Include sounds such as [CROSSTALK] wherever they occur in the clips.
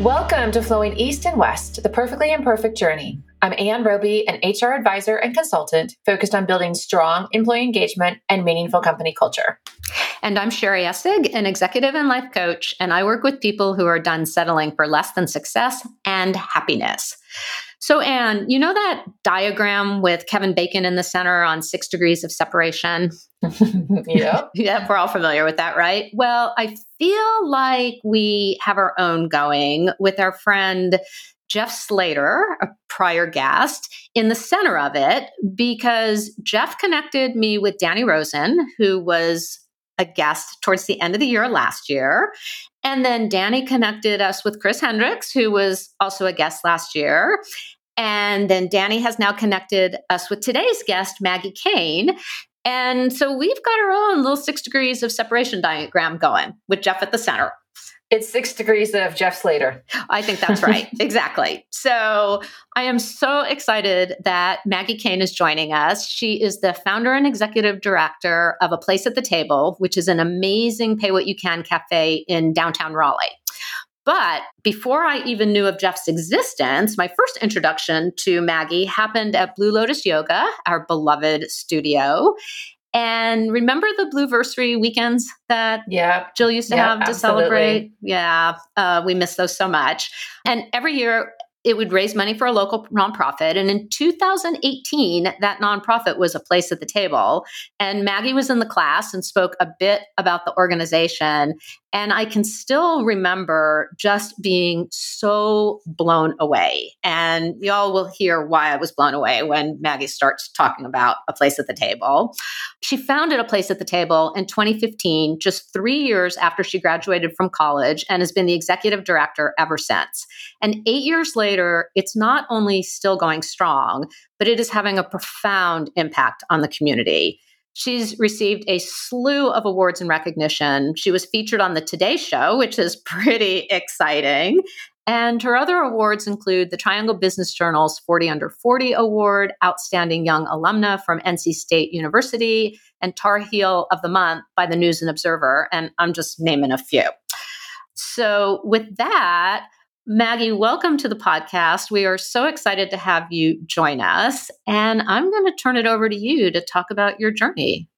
Welcome to Flowing East and West, the perfectly imperfect journey. I'm Anne Roby, an HR advisor and consultant focused on building strong employee engagement and meaningful company culture. And I'm Sherry Essig, an executive and life coach, and I work with people who are done settling for less than success and happiness. So, Anne, you know that diagram with Kevin Bacon in the center on six degrees of separation? [LAUGHS] yeah. [LAUGHS] yeah, we're all familiar with that, right? Well, I feel like we have our own going with our friend Jeff Slater, a prior guest, in the center of it because Jeff connected me with Danny Rosen, who was a guest towards the end of the year last year. And then Danny connected us with Chris Hendricks, who was also a guest last year. And then Danny has now connected us with today's guest, Maggie Kane. And so we've got our own little six degrees of separation diagram going with Jeff at the center. It's six degrees of Jeff Slater. I think that's right. [LAUGHS] exactly. So I am so excited that Maggie Kane is joining us. She is the founder and executive director of A Place at the Table, which is an amazing pay what you can cafe in downtown Raleigh. But before I even knew of Jeff's existence, my first introduction to Maggie happened at Blue Lotus Yoga, our beloved studio. And remember the Blue Blueversary weekends that yeah. Jill used to yeah, have to absolutely. celebrate? Yeah, uh, we miss those so much. And every year it would raise money for a local nonprofit. And in 2018, that nonprofit was a place at the table. And Maggie was in the class and spoke a bit about the organization. And I can still remember just being so blown away. And y'all will hear why I was blown away when Maggie starts talking about a place at the table. She founded a place at the table in 2015, just three years after she graduated from college, and has been the executive director ever since. And eight years later, it's not only still going strong, but it is having a profound impact on the community. She's received a slew of awards and recognition. She was featured on the Today Show, which is [LAUGHS] pretty exciting. And her other awards include the Triangle Business Journal's 40 Under 40 Award, Outstanding Young Alumna from NC State University, and Tar Heel of the Month by the News and Observer. And I'm just naming a few. So, with that, Maggie, welcome to the podcast. We are so excited to have you join us. And I'm going to turn it over to you to talk about your journey.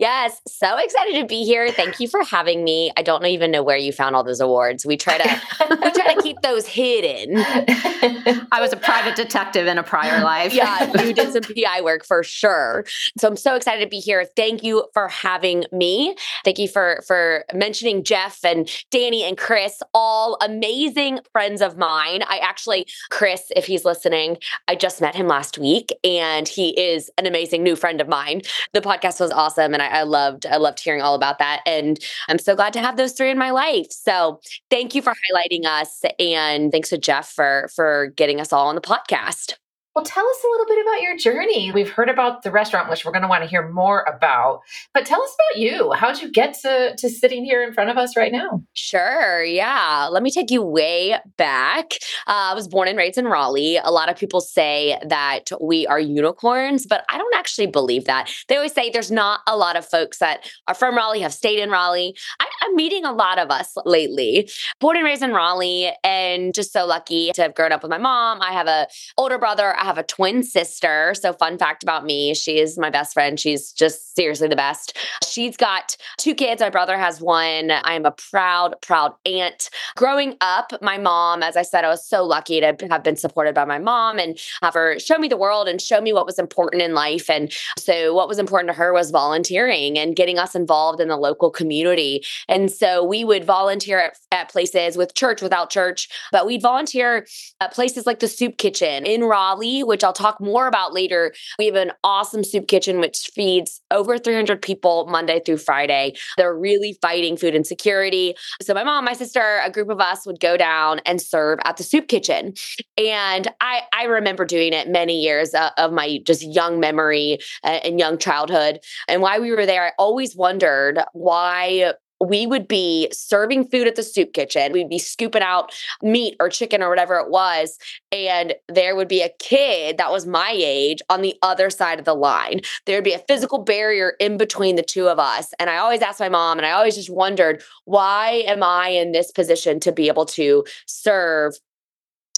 Yes, so excited to be here. Thank you for having me. I don't even know where you found all those awards. We try to we try to keep those hidden. [LAUGHS] I was a private detective in a prior life. yeah, you did some PI work for sure. So I'm so excited to be here. Thank you for having me. Thank you for for mentioning Jeff and Danny and Chris, all amazing friends of mine. I actually Chris, if he's listening, I just met him last week and he is an amazing new friend of mine. The podcast was awesome and I I loved I loved hearing all about that. And I'm so glad to have those three in my life. So thank you for highlighting us. And thanks to Jeff for for getting us all on the podcast. Well, tell us a little bit about your journey. We've heard about the restaurant, which we're going to want to hear more about. But tell us about you. How'd you get to, to sitting here in front of us right now? Sure. Yeah. Let me take you way back. Uh, I was born and raised in Raleigh. A lot of people say that we are unicorns, but I don't actually believe that. They always say there's not a lot of folks that are from Raleigh, have stayed in Raleigh. I, I'm meeting a lot of us lately. Born and raised in Raleigh, and just so lucky to have grown up with my mom. I have a older brother. I have a twin sister. So, fun fact about me, she is my best friend. She's just seriously the best. She's got two kids. My brother has one. I am a proud, proud aunt. Growing up, my mom, as I said, I was so lucky to have been supported by my mom and have her show me the world and show me what was important in life. And so, what was important to her was volunteering and getting us involved in the local community. And so, we would volunteer at, at places with church, without church, but we'd volunteer at places like the soup kitchen in Raleigh which I'll talk more about later. We have an awesome soup kitchen which feeds over 300 people Monday through Friday. They're really fighting food insecurity. So my mom, my sister, a group of us would go down and serve at the soup kitchen. And I I remember doing it many years uh, of my just young memory uh, and young childhood. And while we were there, I always wondered why we would be serving food at the soup kitchen. We'd be scooping out meat or chicken or whatever it was. And there would be a kid that was my age on the other side of the line. There'd be a mm. physical barrier in between the two of us. And I always asked my mom, and I always just wondered, why am I in this position to be able to serve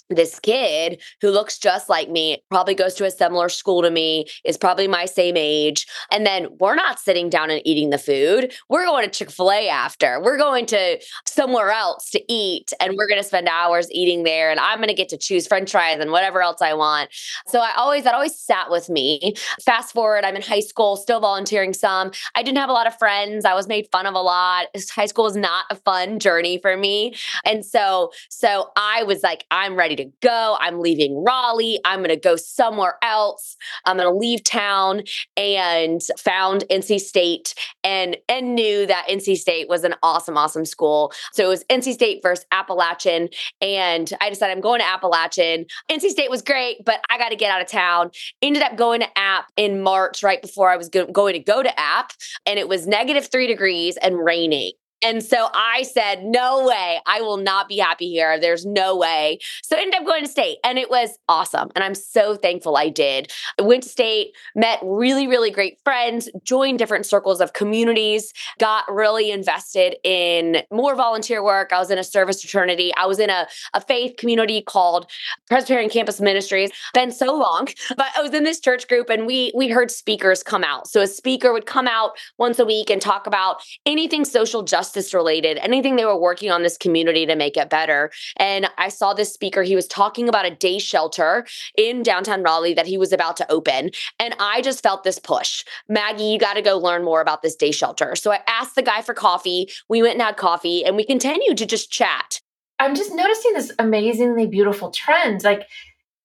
this kid who looks just like me, probably goes to a similar school to me, is probably my same age. And then we're not sitting down and eating the food. We're going to Chick fil A after. We're going to somewhere else to eat and we're going to spend hours eating there. And I'm going to get to choose french fries and whatever else I want. So I always, that always sat with me. Fast forward, I'm in high school, still volunteering some. I didn't have a lot of friends. I was made fun of a lot. High school was not a fun journey for me. And so, so I was like, I'm ready to go. I'm leaving Raleigh. I'm going to go somewhere else. I'm going to leave town and found NC State and and knew that NC State was an awesome awesome school. So it was NC State versus Appalachian and I decided I'm going to Appalachian. NC State was great, but I got to get out of town. Ended up going to App in March right before I was go- going to go to App and it was negative 3 degrees and raining. And so I said, no way, I will not be happy here. There's no way. So I ended up going to state and it was awesome. And I'm so thankful I did. I went to state, met really, really great friends, joined different circles of communities, got really invested in more volunteer work. I was in a service fraternity. I was in a, a faith community called Presbyterian Campus Ministries. Been so long, [LAUGHS] but I was in this church group and we we heard speakers come out. So a speaker would come out once a week and talk about anything social justice justice related, anything they were working on this community to make it better. And I saw this speaker, he was talking about a day shelter in downtown Raleigh that he was about to open. And I just felt this push Maggie, you got to go learn more about this day shelter. So I asked the guy for coffee. We went and had coffee and we continued to just chat. I'm just noticing this amazingly beautiful trend. Like,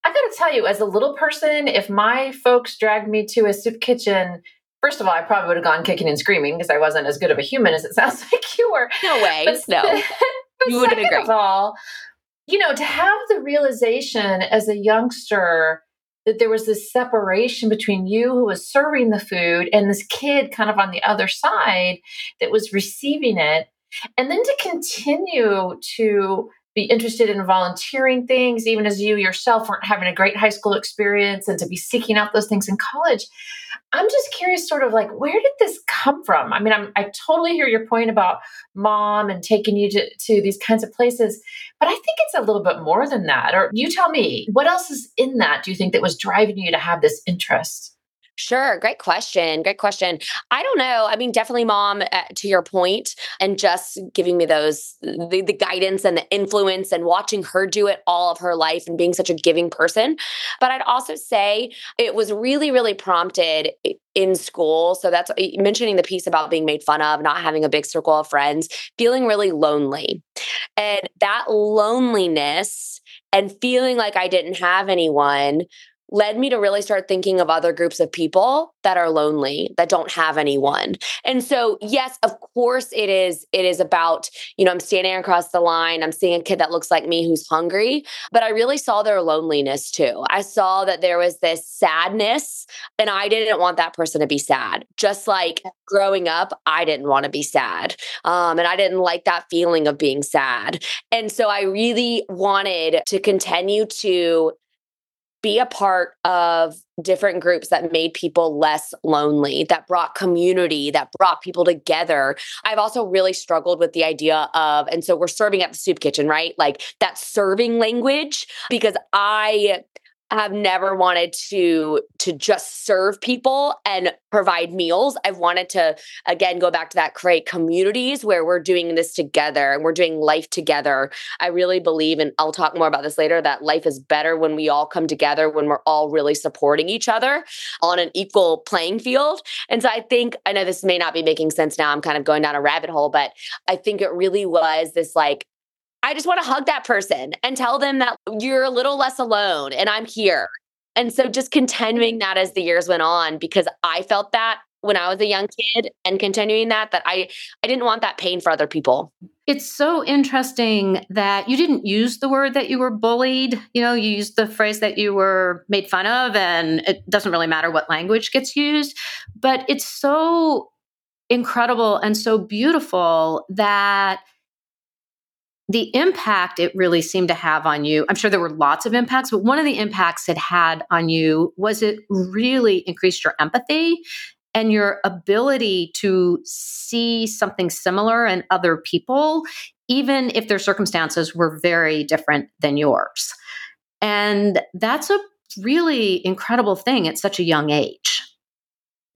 I got to tell you, as a little person, if my folks dragged me to a soup kitchen First of all, I probably would have gone kicking and screaming because I wasn't as good of a human as it [LAUGHS] sounds like you were. No way. But, no. [LAUGHS] but you would have agree. Of all, you know, to have the realization as a youngster that there was this separation between you who was serving the food and this kid kind of on the other side that was receiving it. And then to continue to be interested in volunteering things, even as you yourself weren't having a great high school experience and to be seeking out those things in college. I'm just curious, sort of like, where did this come from? I mean, I'm, I totally hear your point about mom and taking you to, to these kinds of places, but I think it's a little bit more than that. Or you tell me, what else is in that, do you think, that was driving you to have this interest? Sure. Great question. Great question. I don't know. I mean, definitely mom, uh, to your point, and just giving me those, the, the guidance and the influence and watching her do it all of her life and being such a giving person. But I'd also say it was really, really prompted in school. So that's mentioning the piece about being made fun of, not having a big circle of friends, feeling really lonely. And that loneliness and feeling like I didn't have anyone led me to really start thinking of other groups of people that are lonely that don't have anyone. And so yes of course it is it is about you know i'm standing across the line i'm seeing a kid that looks like me who's hungry but i really saw their loneliness too. I saw that there was this sadness and i didn't want that person to be sad. Just like growing up i didn't want to be sad um, and i didn't like that feeling of being sad. And so i really wanted to continue to be a part of different groups that made people less lonely, that brought community, that brought people together. I've also really struggled with the idea of, and so we're serving at the soup kitchen, right? Like that serving language, because I have never wanted to to just serve people and provide meals. I've wanted to again go back to that create communities where we're doing this together and we're doing life together. I really believe and I'll talk more about this later that life is better when we all come together when we're all really supporting each other on an equal playing field. And so I think I know this may not be making sense now. I'm kind of going down a rabbit hole, but I think it really was this like I just want to hug that person and tell them that you're a little less alone and I'm here. And so just continuing that as the years went on because I felt that when I was a young kid and continuing that that I I didn't want that pain for other people. It's so interesting that you didn't use the word that you were bullied. You know, you used the phrase that you were made fun of and it doesn't really matter what language gets used, but it's so incredible and so beautiful that the impact it really seemed to have on you i'm sure there were lots of impacts but one of the impacts it had on you was it really increased your empathy and your ability to see something similar in other people even if their circumstances were very different than yours. And that's a really incredible thing at such a young age.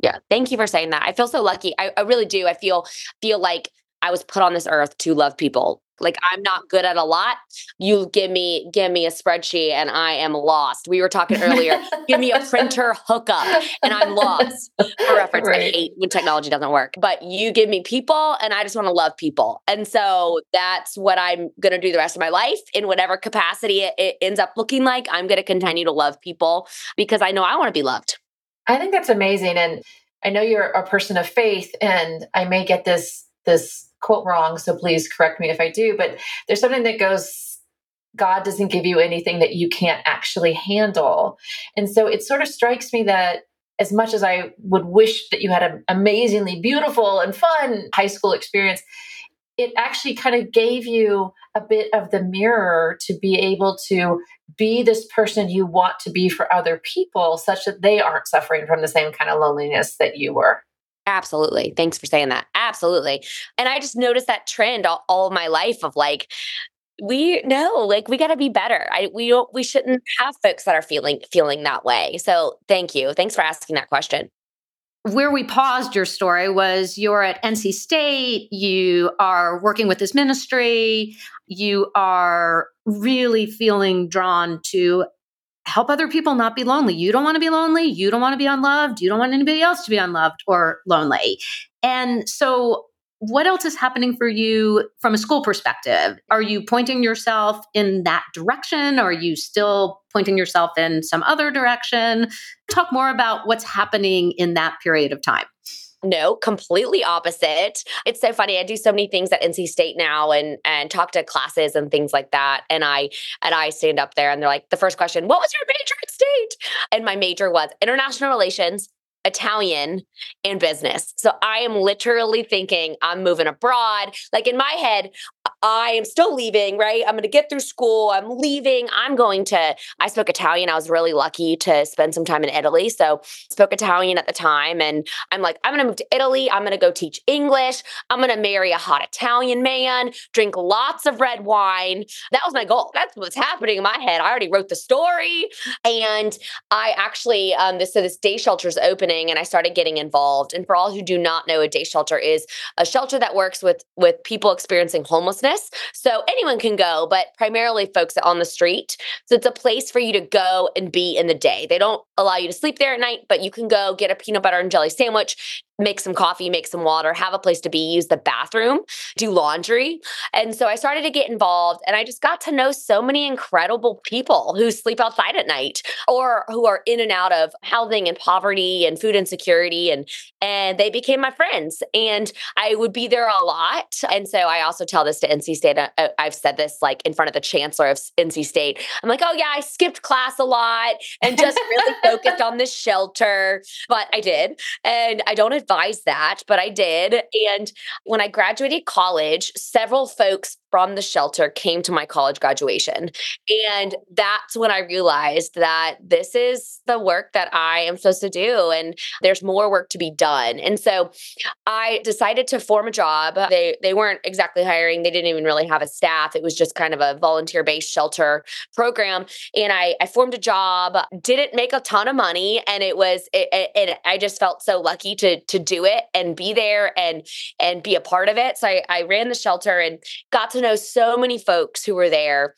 Yeah thank you for saying that. I feel so lucky. I, I really do. I feel feel like I was put on this earth to love people. Like I'm not good at a lot. You give me give me a spreadsheet and I am lost. We were talking earlier. give me a printer [LAUGHS] hookup and I'm lost. For reference, right. I hate when technology doesn't work. But you give me people and I just want to love people. And so that's what I'm going to do the rest of my life in whatever capacity it, it ends up looking like. I'm going to continue to love people because I know I want to be loved. I think that's amazing and I know you're a person of faith and I may get this this quote wrong, so please correct me if I do, but there's something that goes God doesn't give you anything that you can't actually handle. And so it sort of strikes me that as much as I would wish that you had an amazingly beautiful and fun high school experience, it actually kind of gave you a bit of the mirror to be able to be this person you want to be for other people such that they aren't suffering from the same kind of loneliness that you were. Absolutely. Thanks for saying that. Absolutely. And I just noticed that trend all, all my life of like, we know like we got to be better i we don't we shouldn't have folks that are feeling feeling that way so thank you thanks for asking that question where we paused your story was you're at NC State, you are working with this ministry, you are really feeling drawn to help other people not be lonely. You don't want to be lonely. You don't want to be unloved. You don't want anybody else to be unloved or lonely. And so, what else is happening for you from a school perspective? Are you pointing yourself in that direction? Or are you still pointing yourself in some other direction? Talk more about what's happening in that period of time. No, completely opposite. It's so funny. I do so many things at NC State now and and talk to classes and things like that. And I and I stand up there and they're like, the first question, what was your major at state? And my major was international relations, Italian, and business. So I am literally thinking I'm moving abroad. Like in my head, I am still leaving, right? I'm going to get through school. I'm leaving. I'm going to, I spoke Italian. I was really lucky to spend some time in Italy. So spoke Italian at the time. And I'm like, I'm going to move to Italy. I'm going to go teach English. I'm going to marry a hot Italian man, drink lots of red wine. That was my goal. That's what's happening in my head. I already wrote the story. And I actually, um, this, so this day shelter is opening and I started getting involved. And for all who do not know, a day shelter is a shelter that works with, with people experiencing homelessness so anyone can go, but primarily folks on the street. So it's a place for you to go and be in the day. They don't allow you to sleep there at night, but you can go get a peanut butter and jelly sandwich, make some coffee, make some water, have a place to be, use the bathroom, do laundry. And so I started to get involved and I just got to know so many incredible people who sleep outside at night or who are in and out of housing and poverty and food insecurity and and they became my friends and I would be there a lot. And so I also tell this to NC State. Uh, uh, I've said this like in front of the chancellor of NC State. I'm like, "Oh yeah, I skipped class a lot and just really [LAUGHS] focused on this shelter." But I did. And I don't advise that, but I did. And when I graduated college, several folks from the shelter came to my college graduation. And that's when I realized that this is the work that I am supposed to do. And there's more work to be done. And so I decided to form a job. They they weren't exactly hiring, they didn't even really have a staff. It was just kind of a volunteer-based shelter program. And I, I formed a job, didn't make a ton of money. And it was it, it, it I just felt so lucky to to do it and be there and and be a part of it. So I, I ran the shelter and got to know so many folks who were there.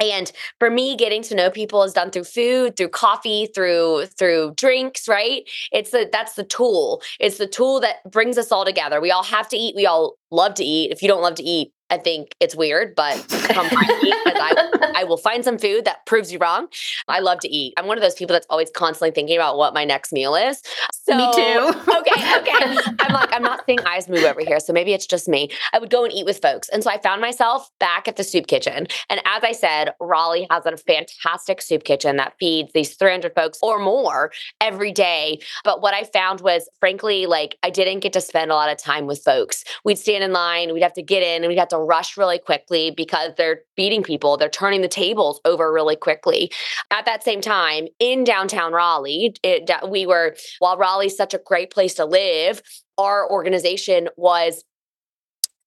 And for me getting to know people is done through food through coffee through through drinks right? It's the that's the tool. It's the tool that brings us all together. We all have to eat. We all love to eat. If you don't love to eat I think it's weird, but come find me because I, I will find some food that proves you wrong. I love to eat. I'm one of those people that's always constantly thinking about what my next meal is. So, me too. okay, okay. I'm like, I'm not seeing eyes move over here, so maybe it's just me. I would go and eat with folks. And so I found myself back at the soup kitchen. And as I said, Raleigh has a fantastic soup kitchen that feeds these 300 folks or more every day. But what I found was, frankly, like I didn't get to spend a lot of time with folks. We'd stand in line, we'd have to get in, and we'd have to rush really quickly because they're beating people, they're turning the tables over really quickly. At that same time, in downtown Raleigh, it, we were, while Raleigh's such a great place to live, our organization was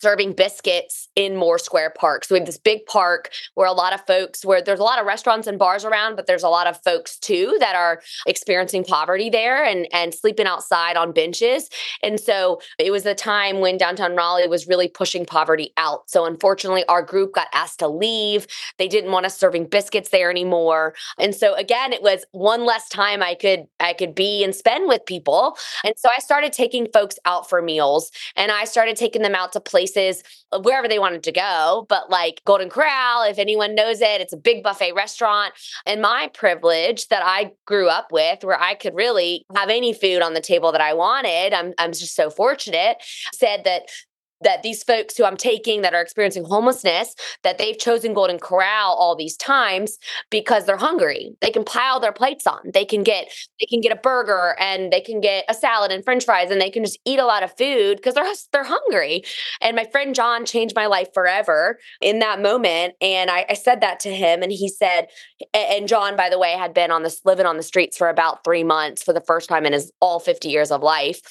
serving biscuits in Moore Square Park. So we have this big park where a lot of folks, where there's a lot of restaurants and bars around, but there's a lot of folks too that are experiencing poverty there and, and sleeping outside on benches. And so it was a time when downtown Raleigh was really pushing poverty out. So unfortunately, our group got asked to leave. They didn't want us serving biscuits there anymore. And so again, it was one less time I could I could be and spend with people. And so I started taking folks out for meals and I started taking them out to places places uh, wherever they wanted to go. But like Golden Corral, if anyone knows it, it's a big buffet restaurant. And my privilege that I grew up with, where I could really have any food on the table that I wanted, I'm, I'm just so fortunate, said that that these folks who I'm taking that are experiencing homelessness, that they've chosen Golden Corral all these times because they're hungry. They can pile their plates on. They can get they can get a burger and they can get a salad and french fries and they can just eat a lot of food because they're they're hungry. And my friend John changed my life forever in that moment. And I, I said that to him and he said, and John, by the way, had been on this living on the streets for about three months for the first time in his all 50 years of life.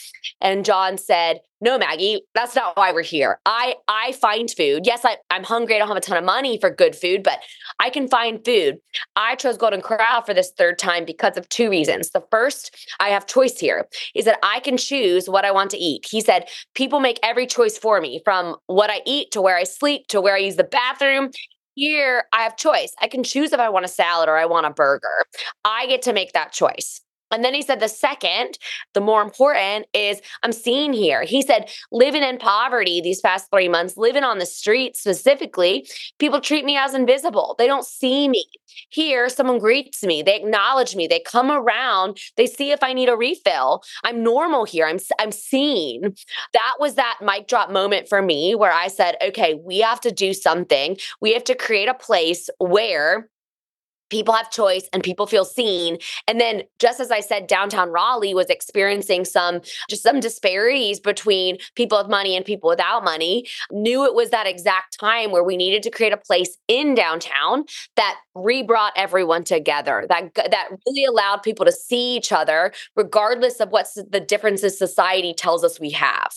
And John said, no maggie that's not why we're here. I i find food. Yes I, i'm hungry. I don't have a ton of money for good food but i can find food. I chose golden corral for this third time because of two reasons. The first i have choice here is that i can choose what i want to eat. He said people make every choice for me from what i eat to where i sleep to where i use the bathroom. Here I have choice. I can choose if I want a salad or I want a burger. I get to make that choice. And then he said, the second, the more important is I'm seeing here. He said, living in poverty these past three months, living on the street specifically, people treat me as invisible. They don't see me. Here, someone greets me, they acknowledge me, they come around, they see if I need a refill. I'm normal here. I'm, I'm seen. That was that mic drop moment for me where I said, okay, we have to do something. We have to create a place where people have choice and people feel seen and then just as i said downtown raleigh was experiencing some just some disparities between people with money and people without money knew it was that exact time where we needed to create a place in downtown that re-brought everyone together that that really allowed people to see each other regardless of what the differences society tells us we have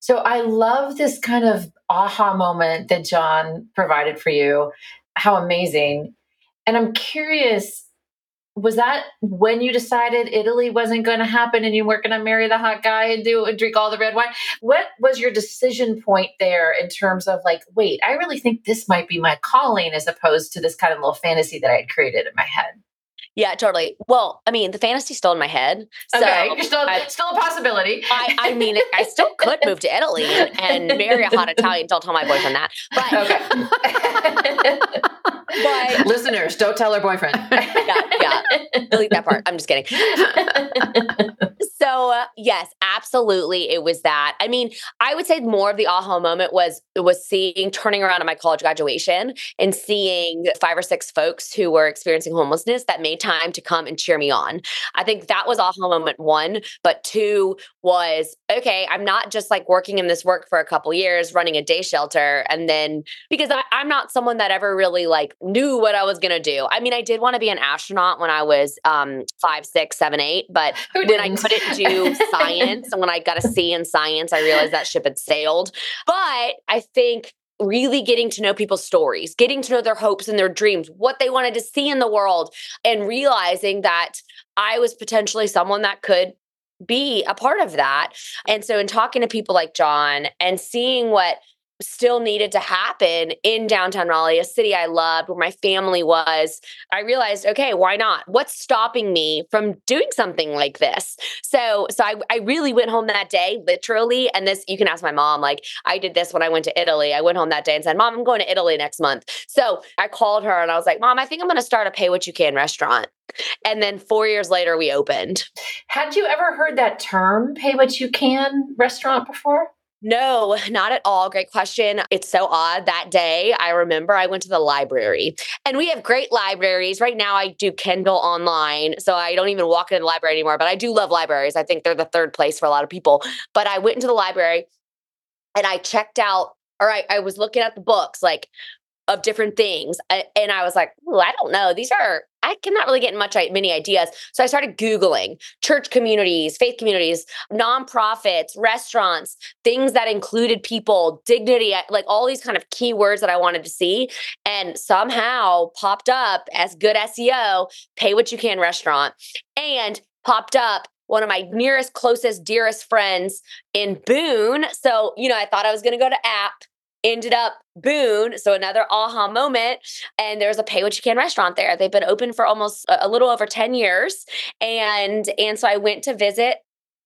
so I love this kind of aha moment that John provided for you. How amazing. And I'm curious, was that when you decided Italy wasn't going to happen and you weren't going to marry the hot guy and do and drink all the red wine? What was your decision point there in terms of like, wait, I really think this might be my calling as opposed to this kind of little fantasy that I had created in my head? Yeah, totally. Well, I mean, the fantasy's still in my head. So okay, you're still I, still a possibility. I, I mean, I still could move to Italy and, and marry a hot Italian. Don't tell my boyfriend that. But [LAUGHS] okay. [LAUGHS] but [LAUGHS] listeners, don't tell her boyfriend. [LAUGHS] yeah, yeah. Delete that part. I'm just kidding. [LAUGHS] so uh, yes, absolutely, it was that. I mean, I would say more of the aha moment was was seeing turning around at my college graduation and seeing five or six folks who were experiencing homelessness that made time to come and cheer me on. I think that was aha moment one. But two was okay, I'm not just like working in this work for a couple years, running a day shelter, and then because I, I'm not someone that ever really like knew what I was gonna do. I mean, I did want to be an astronaut when I was um, five, six, seven, eight, but [LAUGHS] when I couldn't do science and when I got a C in science, I realized that ship had sailed. But I think really getting to know people's stories, getting to know their hopes and their dreams, what they wanted to see in the world, and realizing that I was potentially someone that could be a part of that. And so, in talking to people like John and seeing what still needed to happen in downtown Raleigh, a city I loved, where my family was, I realized, okay, why not? What's stopping me from doing something like this? So, so I, I really went home that day, literally. And this, you can ask my mom, like, I did this when I went to Italy. I went home that day and said, Mom, I'm going to Italy next month. So I called her and I was like, Mom, I think I'm going to start a pay what you can restaurant. And then four years later, we opened. Had you ever heard that term, pay what you can restaurant before? No, not at all. Great question. It's so odd. That day, I remember I went to the library and we have great libraries. Right now, I do Kindle online. So I don't even walk into the library anymore, but I do love libraries. I think they're the third place for a lot of people. But I went into the library and I checked out, or I, I was looking at the books like of different things. And I was like, I don't know. These are I cannot really get much many ideas. So I started Googling church communities, faith communities, nonprofits, restaurants, things that included people, dignity, like all these kind of keywords that I wanted to see. And somehow popped up as good SEO, pay what you can restaurant, and popped up one of my nearest, closest, dearest friends in Boone. So, you know, I thought I was going to go to App ended up Boone, so another aha moment. And there's a pay what you can restaurant there. They've been open for almost a little over 10 years. And and so I went to visit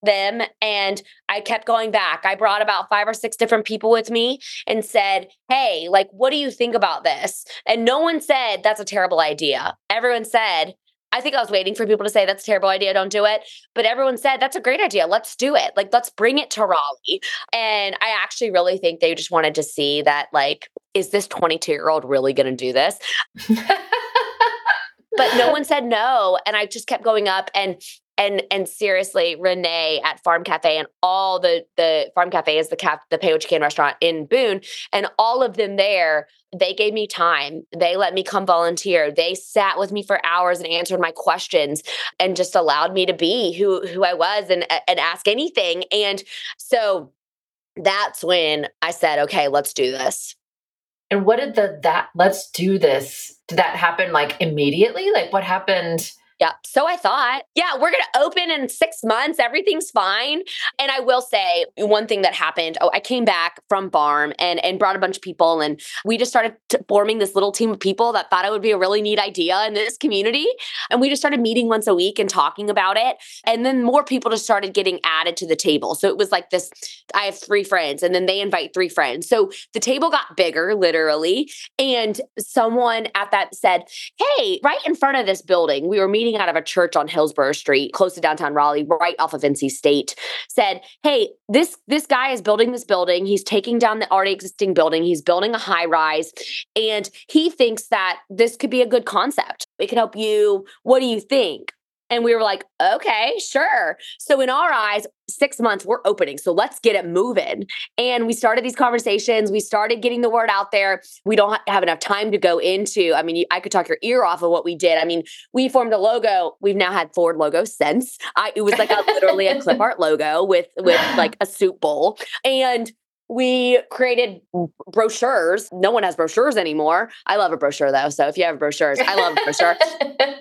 them and I kept going back. I brought about five or six different people with me and said, Hey, like, what do you think about this? And no one said that's a terrible idea. Everyone said, I think I was waiting for people to say that's a terrible idea, don't do it. But everyone said that's a great idea. Let's do it. Like let's bring it to Raleigh. And I actually really think they just wanted to see that like is this 22-year-old really going to do this? [LAUGHS] but no one said no and I just kept going up and and and seriously, Renee at Farm Cafe and all the the Farm Cafe is the cap the pay what you can restaurant in Boone, and all of them there, they gave me time. They let me come volunteer. They sat with me for hours and answered my questions, and just allowed me to be who who I was and and ask anything. And so that's when I said, okay, let's do this. And what did the that let's do this? Did that happen like immediately? Like what happened? Yeah. So I thought, yeah, we're going to open in six months. Everything's fine. And I will say one thing that happened. Oh, I came back from Farm and, and brought a bunch of people. And we just started forming this little team of people that thought it would be a really neat idea in this community. And we just started meeting once a week and talking about it. And then more people just started getting added to the table. So it was like this I have three friends, and then they invite three friends. So the table got bigger, literally. And someone at that said, Hey, right in front of this building, we were meeting meeting out of a church on Hillsborough Street, close to downtown Raleigh, right off of NC State, said, "Hey, this this guy is building this building. He's taking down the already existing building. He's building a high rise, and he thinks that this could be a good concept. It could help you. What do you think?" And we were like, okay, sure. So, in our eyes, six months, we're opening. So, let's get it moving. And we started these conversations. We started getting the word out there. We don't have enough time to go into, I mean, I could talk your ear off of what we did. I mean, we formed a logo. We've now had Ford logos since. I, it was like a, literally a clip [LAUGHS] art logo with, with like a soup bowl. And we created brochures. No one has brochures anymore. I love a brochure though. So if you have brochures, I love a brochure,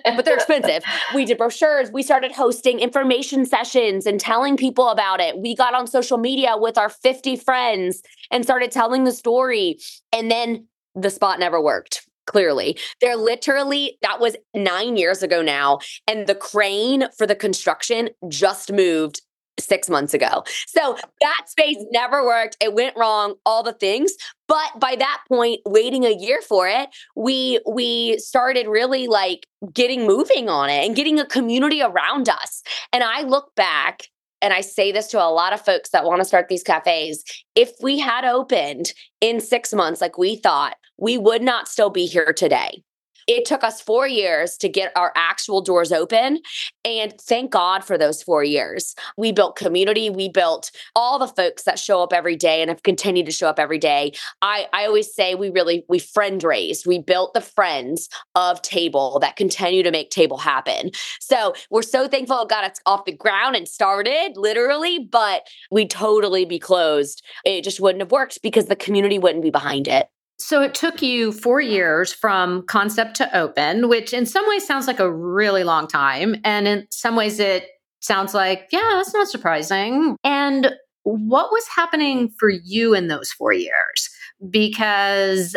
but they're expensive. We did brochures. We started hosting information sessions and telling people about it. We got on social media with our 50 friends and started telling the story. And then the spot never worked clearly. They're literally, that was nine years ago now. And the crane for the construction just moved six months ago. So that space never worked. It went wrong, all the things. But by that point, waiting a year for it, we we started really like getting moving on it and getting a community around us. And I look back and I say this to a lot of folks that want to start these cafes. If we had opened in six months like we thought, we would not still be here today. It took us four years to get our actual doors open. And thank God for those four years. We built community. We built all the folks that show up every day and have continued to show up every day. I, I always say we really, we friend raised. We built the friends of Table that continue to make Table happen. So we're so thankful it got us off the ground and started literally, but we'd totally be closed. It just wouldn't have worked because the community wouldn't be behind it. So it took you four years from concept to open, which in some ways sounds like a really long time. And in some ways it sounds like, yeah, that's not surprising. And what was happening for you in those four years? because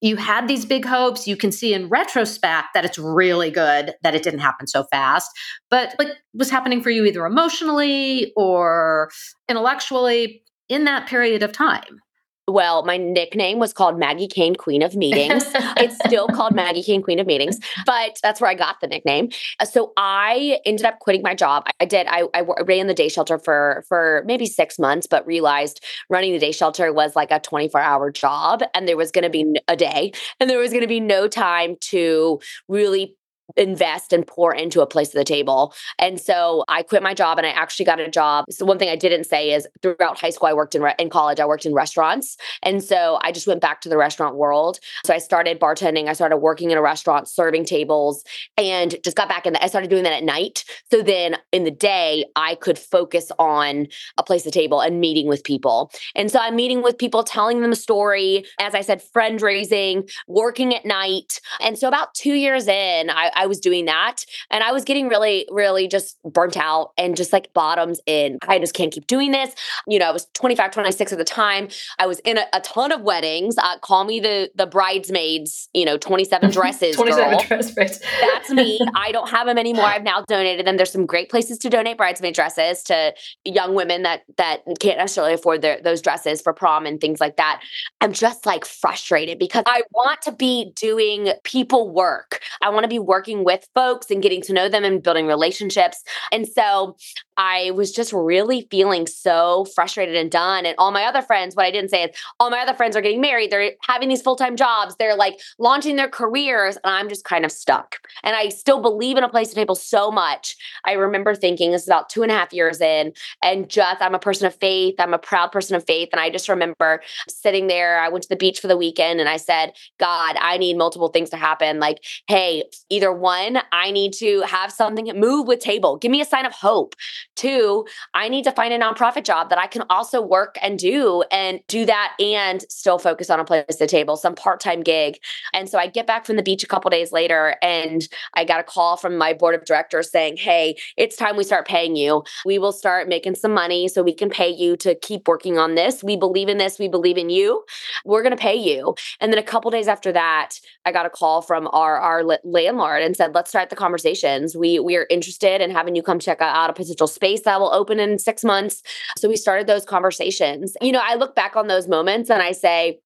you had these big hopes. You can see in retrospect that it's really good that it didn't happen so fast. But like was happening for you either emotionally or intellectually in that period of time? Well, my nickname was called Maggie Kane, Queen of Meetings. it's still called Maggie Kane, Queen of Meetings, but that's where I got the nickname. Uh, so I ended up quitting my job. I did. I, I ran the day shelter for for maybe six months, but realized running the day shelter was like a 24 hour job, and there was going to be a day, and there was going to be no time to really invest and pour into a place at the table. And so I quit my job and I actually got a job. So one thing I didn't say is throughout high school I worked in re- in college I worked in restaurants. And so I just went back to the restaurant world. So I started bartending, I started working in a restaurant serving tables and just got back in the, I started doing that at night. So then in the day I could focus on a place at the table and meeting with people. And so I'm meeting with people telling them a story, as I said fundraising, working at night. And so about 2 years in I I was doing that. And I was getting really, really just burnt out and just like bottoms in. I just can't keep doing this. You know, I was 25, 26 at the time. I was in a, a ton of weddings. Uh, call me the the bridesmaids, you know, 27 [LAUGHS] dresses. 27 dresses. That's me. [LAUGHS] I don't have them anymore. I've now donated them. There's some great places to donate bridesmaid dresses to young women that that can't necessarily afford their, those dresses for prom and things like that. I'm just like frustrated because I want to be doing people work. I want to be working working with folks and getting to know them and building relationships. And so I was just really feeling so frustrated and done. And all my other friends, what I didn't say is all my other friends are getting married. They're having these full time jobs. They're like launching their careers. And I'm just kind of stuck. And I still believe in a place to table so much. I remember thinking this is about two and a half years in, and just I'm a person of faith. I'm a proud person of faith. And I just remember sitting there. I went to the beach for the weekend and I said, God, I need multiple things to happen. Like, hey, either one, I need to have something move with table. Give me a sign of hope. Two, I need to find a nonprofit job that I can also work and do and do that and still focus on a place at the table, some part-time gig. And so I get back from the beach a couple days later and I got a call from my board of directors saying, "Hey, it's time we start paying you. We will start making some money so we can pay you to keep working on this. We believe in this. We believe in you. We're going to pay you." And then a couple days after that, I got a call from our our landlord and said, let's start the conversations. We we are interested in having you come check out a potential space that will open in six months. So we started those conversations. You know, I look back on those moments and I say,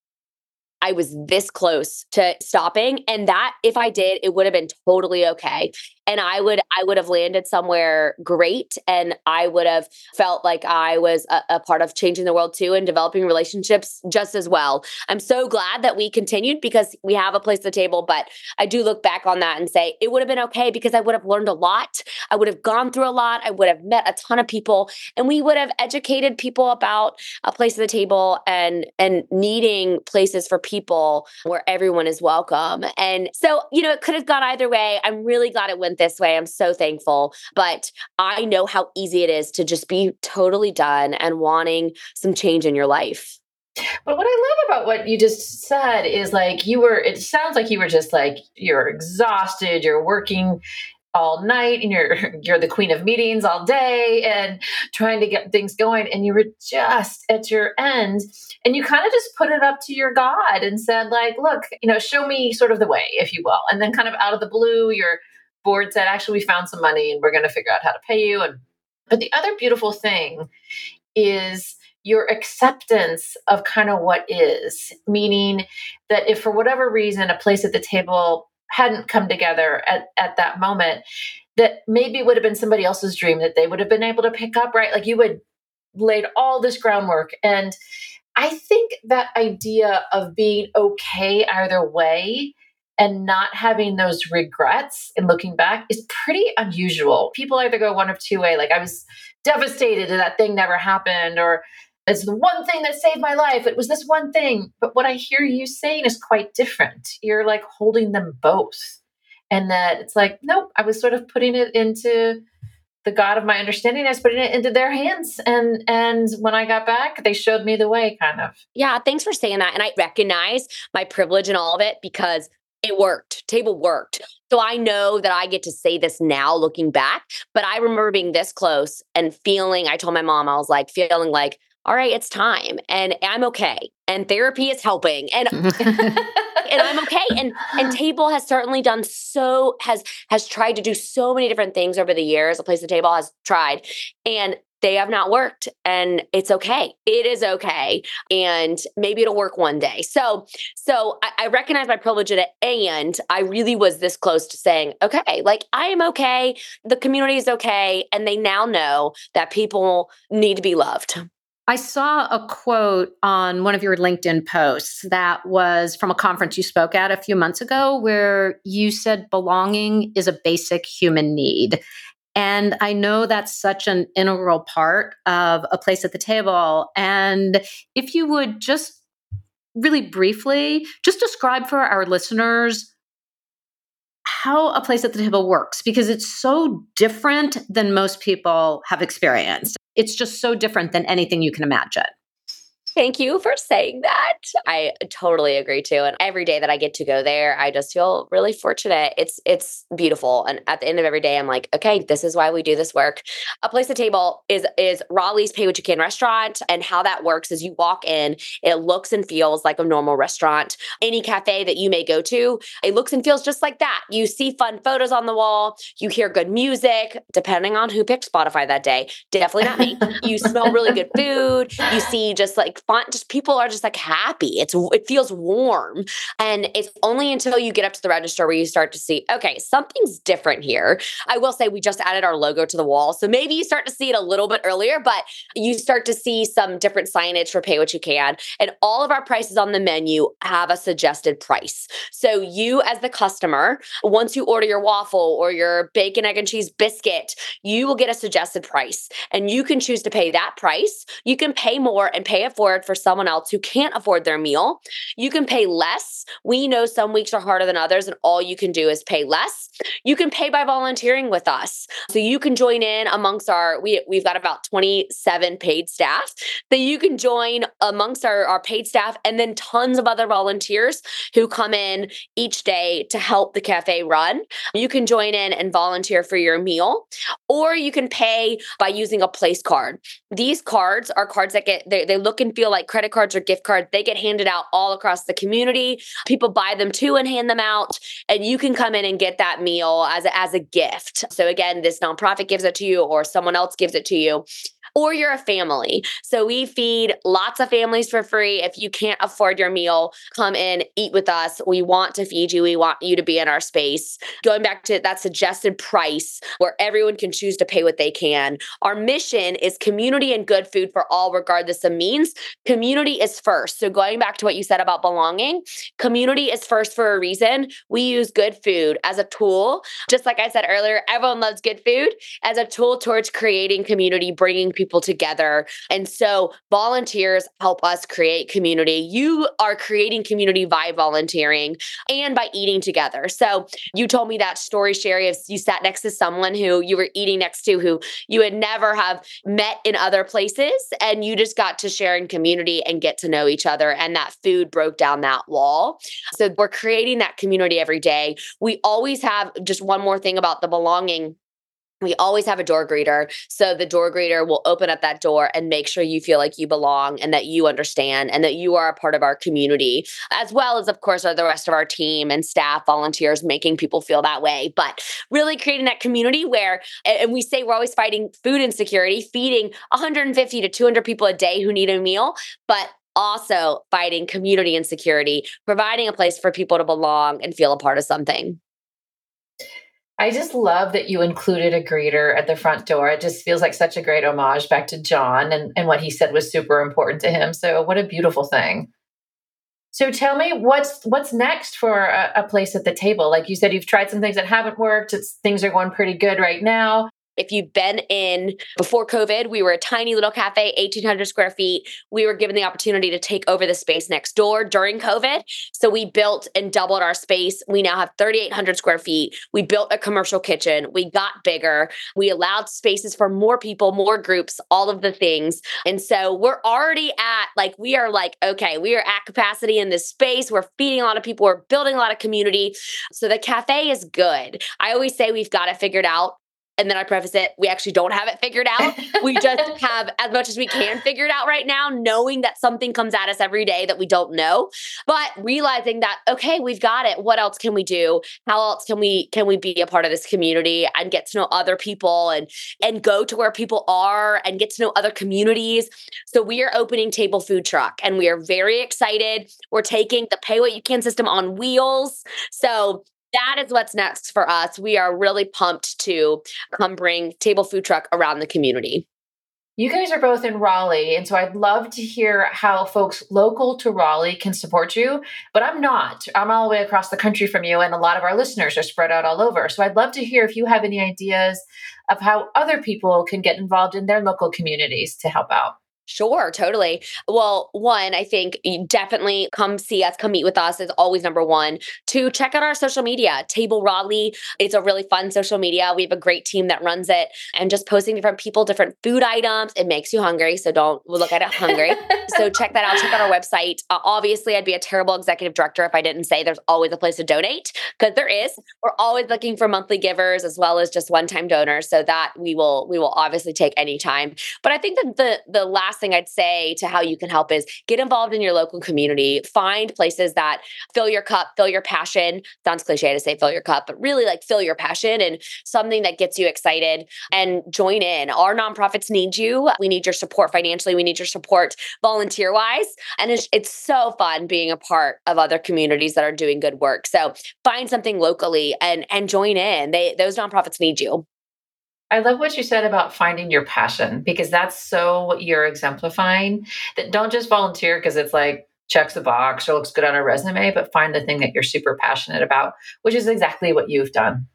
I was this close to stopping. And that, if I did, it would have been totally okay and i would i would have landed somewhere great and i would have felt like i was a, a, part of changing the world too and developing relationships just as well. I'm so glad that we continued because we have a place at the table but i do look back on that and say it would have been okay because i would have learned a lot. I would have gone through a lot. I would have met a ton of people and we would have educated people about a place at the table and and needing places for people where everyone is welcome. And so you know it could have gone either way. I'm really glad it went this way. I'm so thankful. But I know how easy it is to just be totally done and wanting some change in your life. But what I love about what you just said is like you were, it sounds like you were just like, you're exhausted, you're working all night and you're [LAUGHS] you're the queen of meetings all day and trying to get things going and you were just at your end and you kind of just put it up to your god and said like look you know show me sort of the way if you will and then kind of out of the blue you're board said, actually, we found some money and we're going to figure out how to pay you. And but the other beautiful thing is your acceptance of kind of what is, meaning that if for whatever reason a place at the table hadn't come together at, at that moment, that maybe would have been somebody else's dream that they would have been able to pick up, right? Like you had laid all this groundwork. And I think that idea of being okay either way and not having those regrets and looking back is pretty unusual. People either go one of two way, like I was devastated that that thing never happened, or it's the one thing that saved my life. It was this one thing. But what I hear you saying is quite different. You're like holding them both. And that it's like, nope, I was sort of putting it into the God of my understanding. I was putting it into their hands. And and when I got back, they showed me the way, kind of. Yeah, thanks for saying that. And I recognize my privilege in all of it because it worked. Table worked. So I know that I get to say this now looking back, but I remember being this close and feeling, I told my mom, I was like, feeling like all right, it's time and I'm okay. And therapy is helping. And [LAUGHS] [LAUGHS] and I'm okay. And and Table has certainly done so has has tried to do so many different things over the years. A place the table has tried. And they have not worked and it's okay. It is okay and maybe it'll work one day. So so I, I, recognize my privilege and i really was this close to saying okay like i am okay the community is okay and they now know that people need to be loved. I saw a quote on one of your LinkedIn posts that was from a conference you spoke at a few months ago where you said belonging is a basic human need. And I know that's such an integral part of a place at the table. And if you would just really briefly just describe for our listeners how a place at the table works because it's so different than most people have experienced. It's just so different than anything you can imagine. Thank you for saying that. I totally agree too. And every day that I get to go there, I just feel really fortunate. It's it's beautiful. And at the end of every day, I'm like, okay, this is why we do this work. A place to table is is Raleigh's Pay What You Can restaurant. And how that works is you walk in, it looks and feels like a normal restaurant. Any cafe that you may go to, it looks and feels just like that. You see fun photos on the wall, you hear good music, depending on who picked Spotify that day. Definitely not me. you smell really good food. You see just like just people are just like happy. It's it feels warm and it's only until you get up to the register where you start to see okay something's different here. I will say we just added our logo to the wall so maybe you start to see it a little bit earlier but you start to see some different signage for pay what you can and all of our prices on the menu have a suggested price. So you as the customer once you order your waffle or your bacon egg and cheese biscuit you will get a suggested price and you can choose to pay that price. You can pay more and pay it forward for someone else who can't afford their meal. You can pay less. We know some weeks are harder than others, and all you can do is pay less. You can pay by volunteering with us. So you can join in amongst our, we, we've got about 27 paid staff that you can join amongst our, our paid staff and then tons of other volunteers who come in each day to help the cafe run. You can join in and volunteer for your meal, or you can pay by using a place card. These cards are cards that get, they, they look and feel like credit cards or gift cards. They get handed out all across the community. People buy them too and hand them out. And you can come in and get that meal as a, as a gift. So again, this nonprofit gives it to you or someone else gives it to you or you're a family. So we feed lots of families for free. If you can't afford your meal, come in, eat with us. We want to feed you. We want you to be in our space. Going back to that suggested price where everyone can choose to pay what they can. Our mission is community and good food for all, regardless of means. Community is first. So going back to what you said about belonging, community is first for a reason. We use good food as a tool. Just like I said earlier, everyone loves good food as a tool towards creating community, bringing people people together. And so volunteers help us create community. You are creating community by volunteering and by eating together. So you told me that story, Sherry, if you sat next to someone who you were eating next to who you would never have met in other places and you just got to share in community and get to know each other. And that food broke down that wall. So we're creating that community every day. We always have just one more thing about the belonging we always have a door greeter. So the door greeter will open up that door and make sure you feel like you belong and that you understand and that you are a part of our community, as well as, of course, are the rest of our team and staff, volunteers, making people feel that way. But really creating that community where, and we say we're always fighting food insecurity, feeding 150 to 200 people a day who need a meal, but also fighting community insecurity, providing a place for people to belong and feel a part of something. I just love that you included a greeter at the front door. It just feels like such a great homage back to John and, and what he said was super important to him. So what a beautiful thing. So tell me what's what's next for a, a place at the table? Like you said, you've tried some things that haven't worked. It's things are going pretty good right now. If you've been in before COVID, we were a tiny little cafe, 1,800 square feet. We were given the opportunity to take over the space next door during COVID. So we built and doubled our space. We now have 3,800 square feet. We built a commercial kitchen. We got bigger. We allowed spaces for more people, more groups, all of the things. And so we're already at like, we are like, okay, we are at capacity in this space. We're feeding a lot of people. We're building a lot of community. So the cafe is good. I always say we've got it figured out and then I preface it, we actually don't have it figured out. we just [LAUGHS] have as much as we can figured out right now, knowing that something comes at us every day that we don't know, but realizing that okay, we've got it. What else can we do? How else can we can we be a part of this community and get to know other people and and go to where people are and get to know other communities. So we are opening Table Food Truck and we are very excited. We're taking the pay what you can system on wheels. So that is what's next for us. We are really pumped to come bring table food truck around the community. You guys are both in Raleigh, and so I'd love to hear how folks local to Raleigh can support you. But I'm not. I'm all the way across the country from you, and a lot of our listeners are spread out all over. So I'd love to hear if you have any ideas of how other people can get involved in their local communities to help out. Sure, totally. Well, one, I think definitely come see us, come meet with us is always number one. Two, check out our social media, Table Raleigh. It's a really fun social media. We have a great team that runs it and just posting different people, different food items. It makes you hungry. So don't look at it hungry. [LAUGHS] so check that out. Check out our website. Uh, obviously, I'd be a terrible executive director if I didn't say there's always a place to donate because there is. We're always looking for monthly givers as well as just one-time donors. So that we will we will obviously take any time. But I think that the the last last thing I'd say to how you can help is get involved in your local community. Find places that fill your cup, fill your passion. Sounds cliche to say fill your cup, but really like fill your passion and something that gets you excited and join in. Our nonprofits need you. We need your support financially. We need your support volunteer wise. And it's, it's so fun being a part of other communities that are doing good work. So find something locally and and join in. They those nonprofits need you. I love what you said about finding your passion because that's so what you're exemplifying. That don't just volunteer because it's like checks the box or looks good on a resume, but find the thing that you're super passionate about, which is exactly what you've done.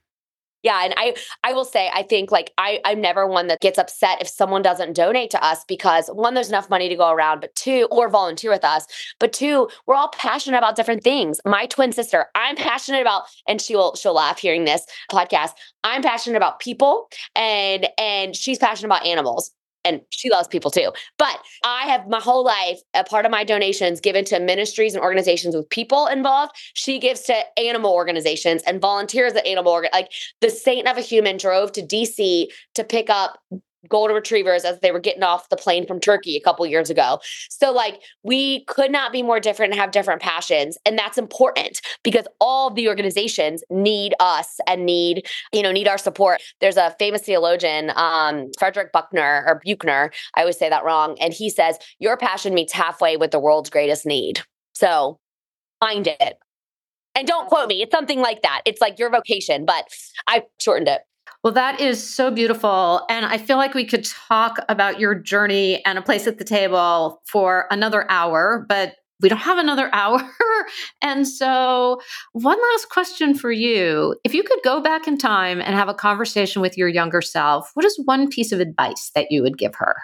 Yeah, and I I will say I think like I I'm never one that gets upset if someone doesn't donate to us because one there's enough money to go around, but two or volunteer with us, but two we're all passionate about different things. My twin sister, I'm passionate about and she will she'll laugh hearing this podcast. I'm passionate about people and and she's passionate about animals and she loves people too. But I have my whole life, a part of my donations given to ministries and organizations with people involved. She gives to animal organizations and volunteers at animal organ. Like the saint of a human drove to DC to pick up golden retrievers as they were getting off the plane from Turkey a couple years ago. So like we could not be more different and have different passions and that's important because all the organizations need us and need you know need our support. There's a famous theologian um Frederick Buckner or Buchner, I always say that wrong and he says your passion meets halfway with the world's greatest need. So find it. And don't quote me. It's something like that. It's like your vocation, but I shortened it. Well, that is so beautiful. And I feel like we could talk about your journey and a place at the table for another hour, but we don't have another [LAUGHS] hour. and so, one last question for you. If you could go back in time and have a conversation with your younger self, what is one piece of advice that you would give her?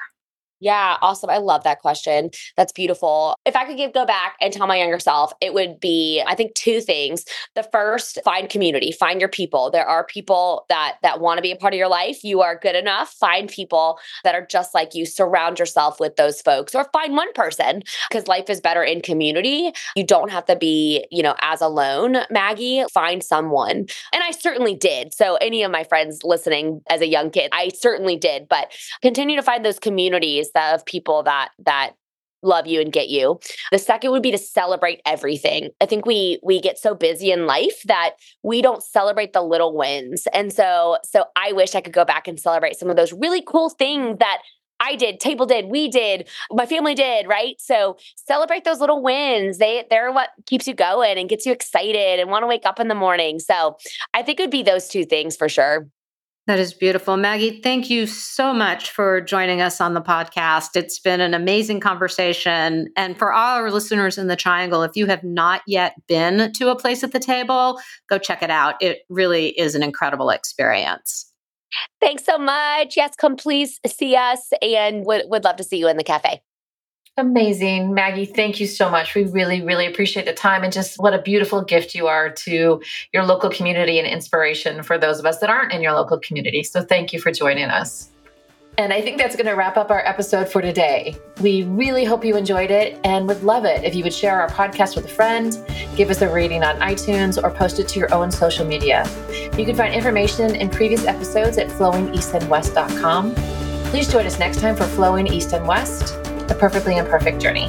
Yeah, awesome. I love that question. That's beautiful. If I could give, go back and tell my younger self, it would be I think two things. The first, find community, find your people. There are people that that want to be a part of your life. You are good enough. Find people that are just like you. Surround yourself with those folks or find one person because life is better in community. You don't have to be, you know, as alone, Maggie. Find someone. And I certainly did. So any of my friends listening as a young kid, I certainly did, but continue to find those communities of people that that love you and get you. The second would be to celebrate everything. I think we we get so busy in life that we don't celebrate the little wins. And so so I wish I could go back and celebrate some of those really cool things that I did, table did, we did, my family did, right? So celebrate those little wins. They they're what keeps you going and gets you excited and want to wake up in the morning. So I think it would be those two things for sure. That is beautiful. Maggie, thank you so much for joining us on the podcast. It's been an amazing conversation. And for all our listeners in the Triangle, if you have not yet been to a place at the table, go check it out. It really is an incredible experience. Thanks so much. Yes, come please see us and would, would love to see you in the cafe. Amazing. Maggie, thank you so much. We really, really appreciate the time and just what a beautiful gift you are to your local community and inspiration for those of us that aren't in your local community. So thank you for joining us. And I think that's going to wrap up our episode for today. We really hope you enjoyed it and would love it if you would share our podcast with a friend, give us a rating on iTunes, or post it to your own social media. You can find information in previous episodes at flowingeastandwest.com. Please join us next time for Flowing East and West, the perfectly imperfect journey.